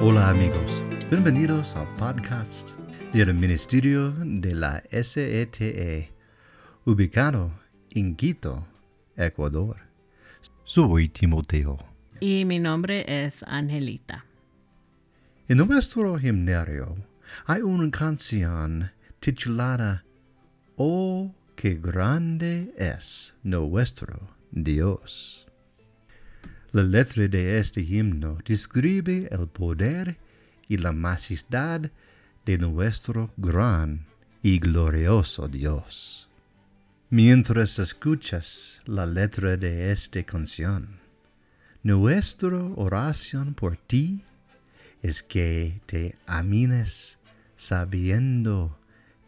Hola amigos, bienvenidos al podcast del Ministerio de la SETE, ubicado en Quito, Ecuador. Soy Timoteo. Y mi nombre es Angelita. En nuestro himnario hay una canción titulada Oh, qué grande es nuestro Dios. La letra de este himno describe el poder y la majestad de nuestro gran y glorioso Dios. Mientras escuchas la letra de esta canción, nuestra oración por ti es que te amines sabiendo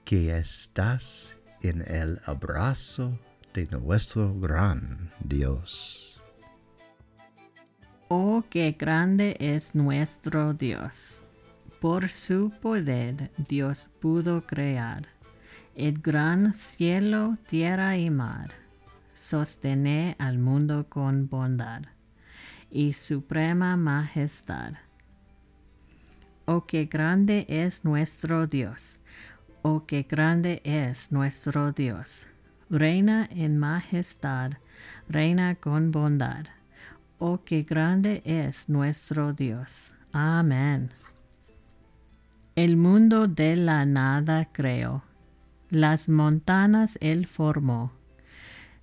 que estás en el abrazo de nuestro gran Dios. Oh, qué grande es nuestro Dios. Por su poder Dios pudo crear el gran cielo, tierra y mar, sostener al mundo con bondad y suprema majestad. Oh, qué grande es nuestro Dios. Oh, qué grande es nuestro Dios. Reina en majestad, reina con bondad Oh, qué grande es nuestro Dios. Amén. El mundo de la nada creó, las montanas él formó,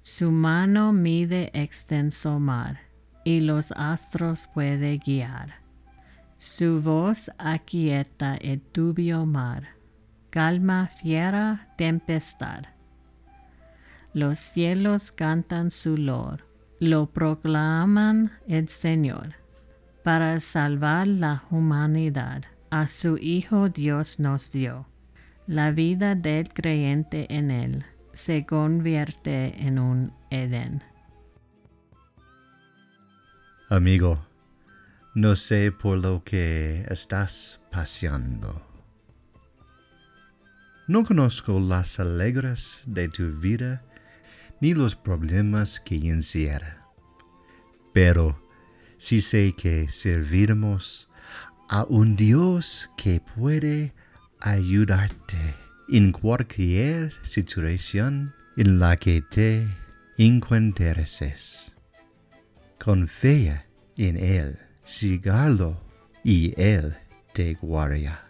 su mano mide extenso mar, y los astros puede guiar. Su voz aquieta el tubio mar, calma fiera tempestad. Los cielos cantan su lor, lo proclaman el Señor. Para salvar la humanidad, a su Hijo Dios nos dio. La vida del creyente en Él se convierte en un Edén. Amigo, no sé por lo que estás paseando. No conozco las alegres de tu vida ni los problemas que encierra. Pero si sé que serviremos a un Dios que puede ayudarte en cualquier situación en la que te encuentres. Confía en Él, sígalo y Él te guarda.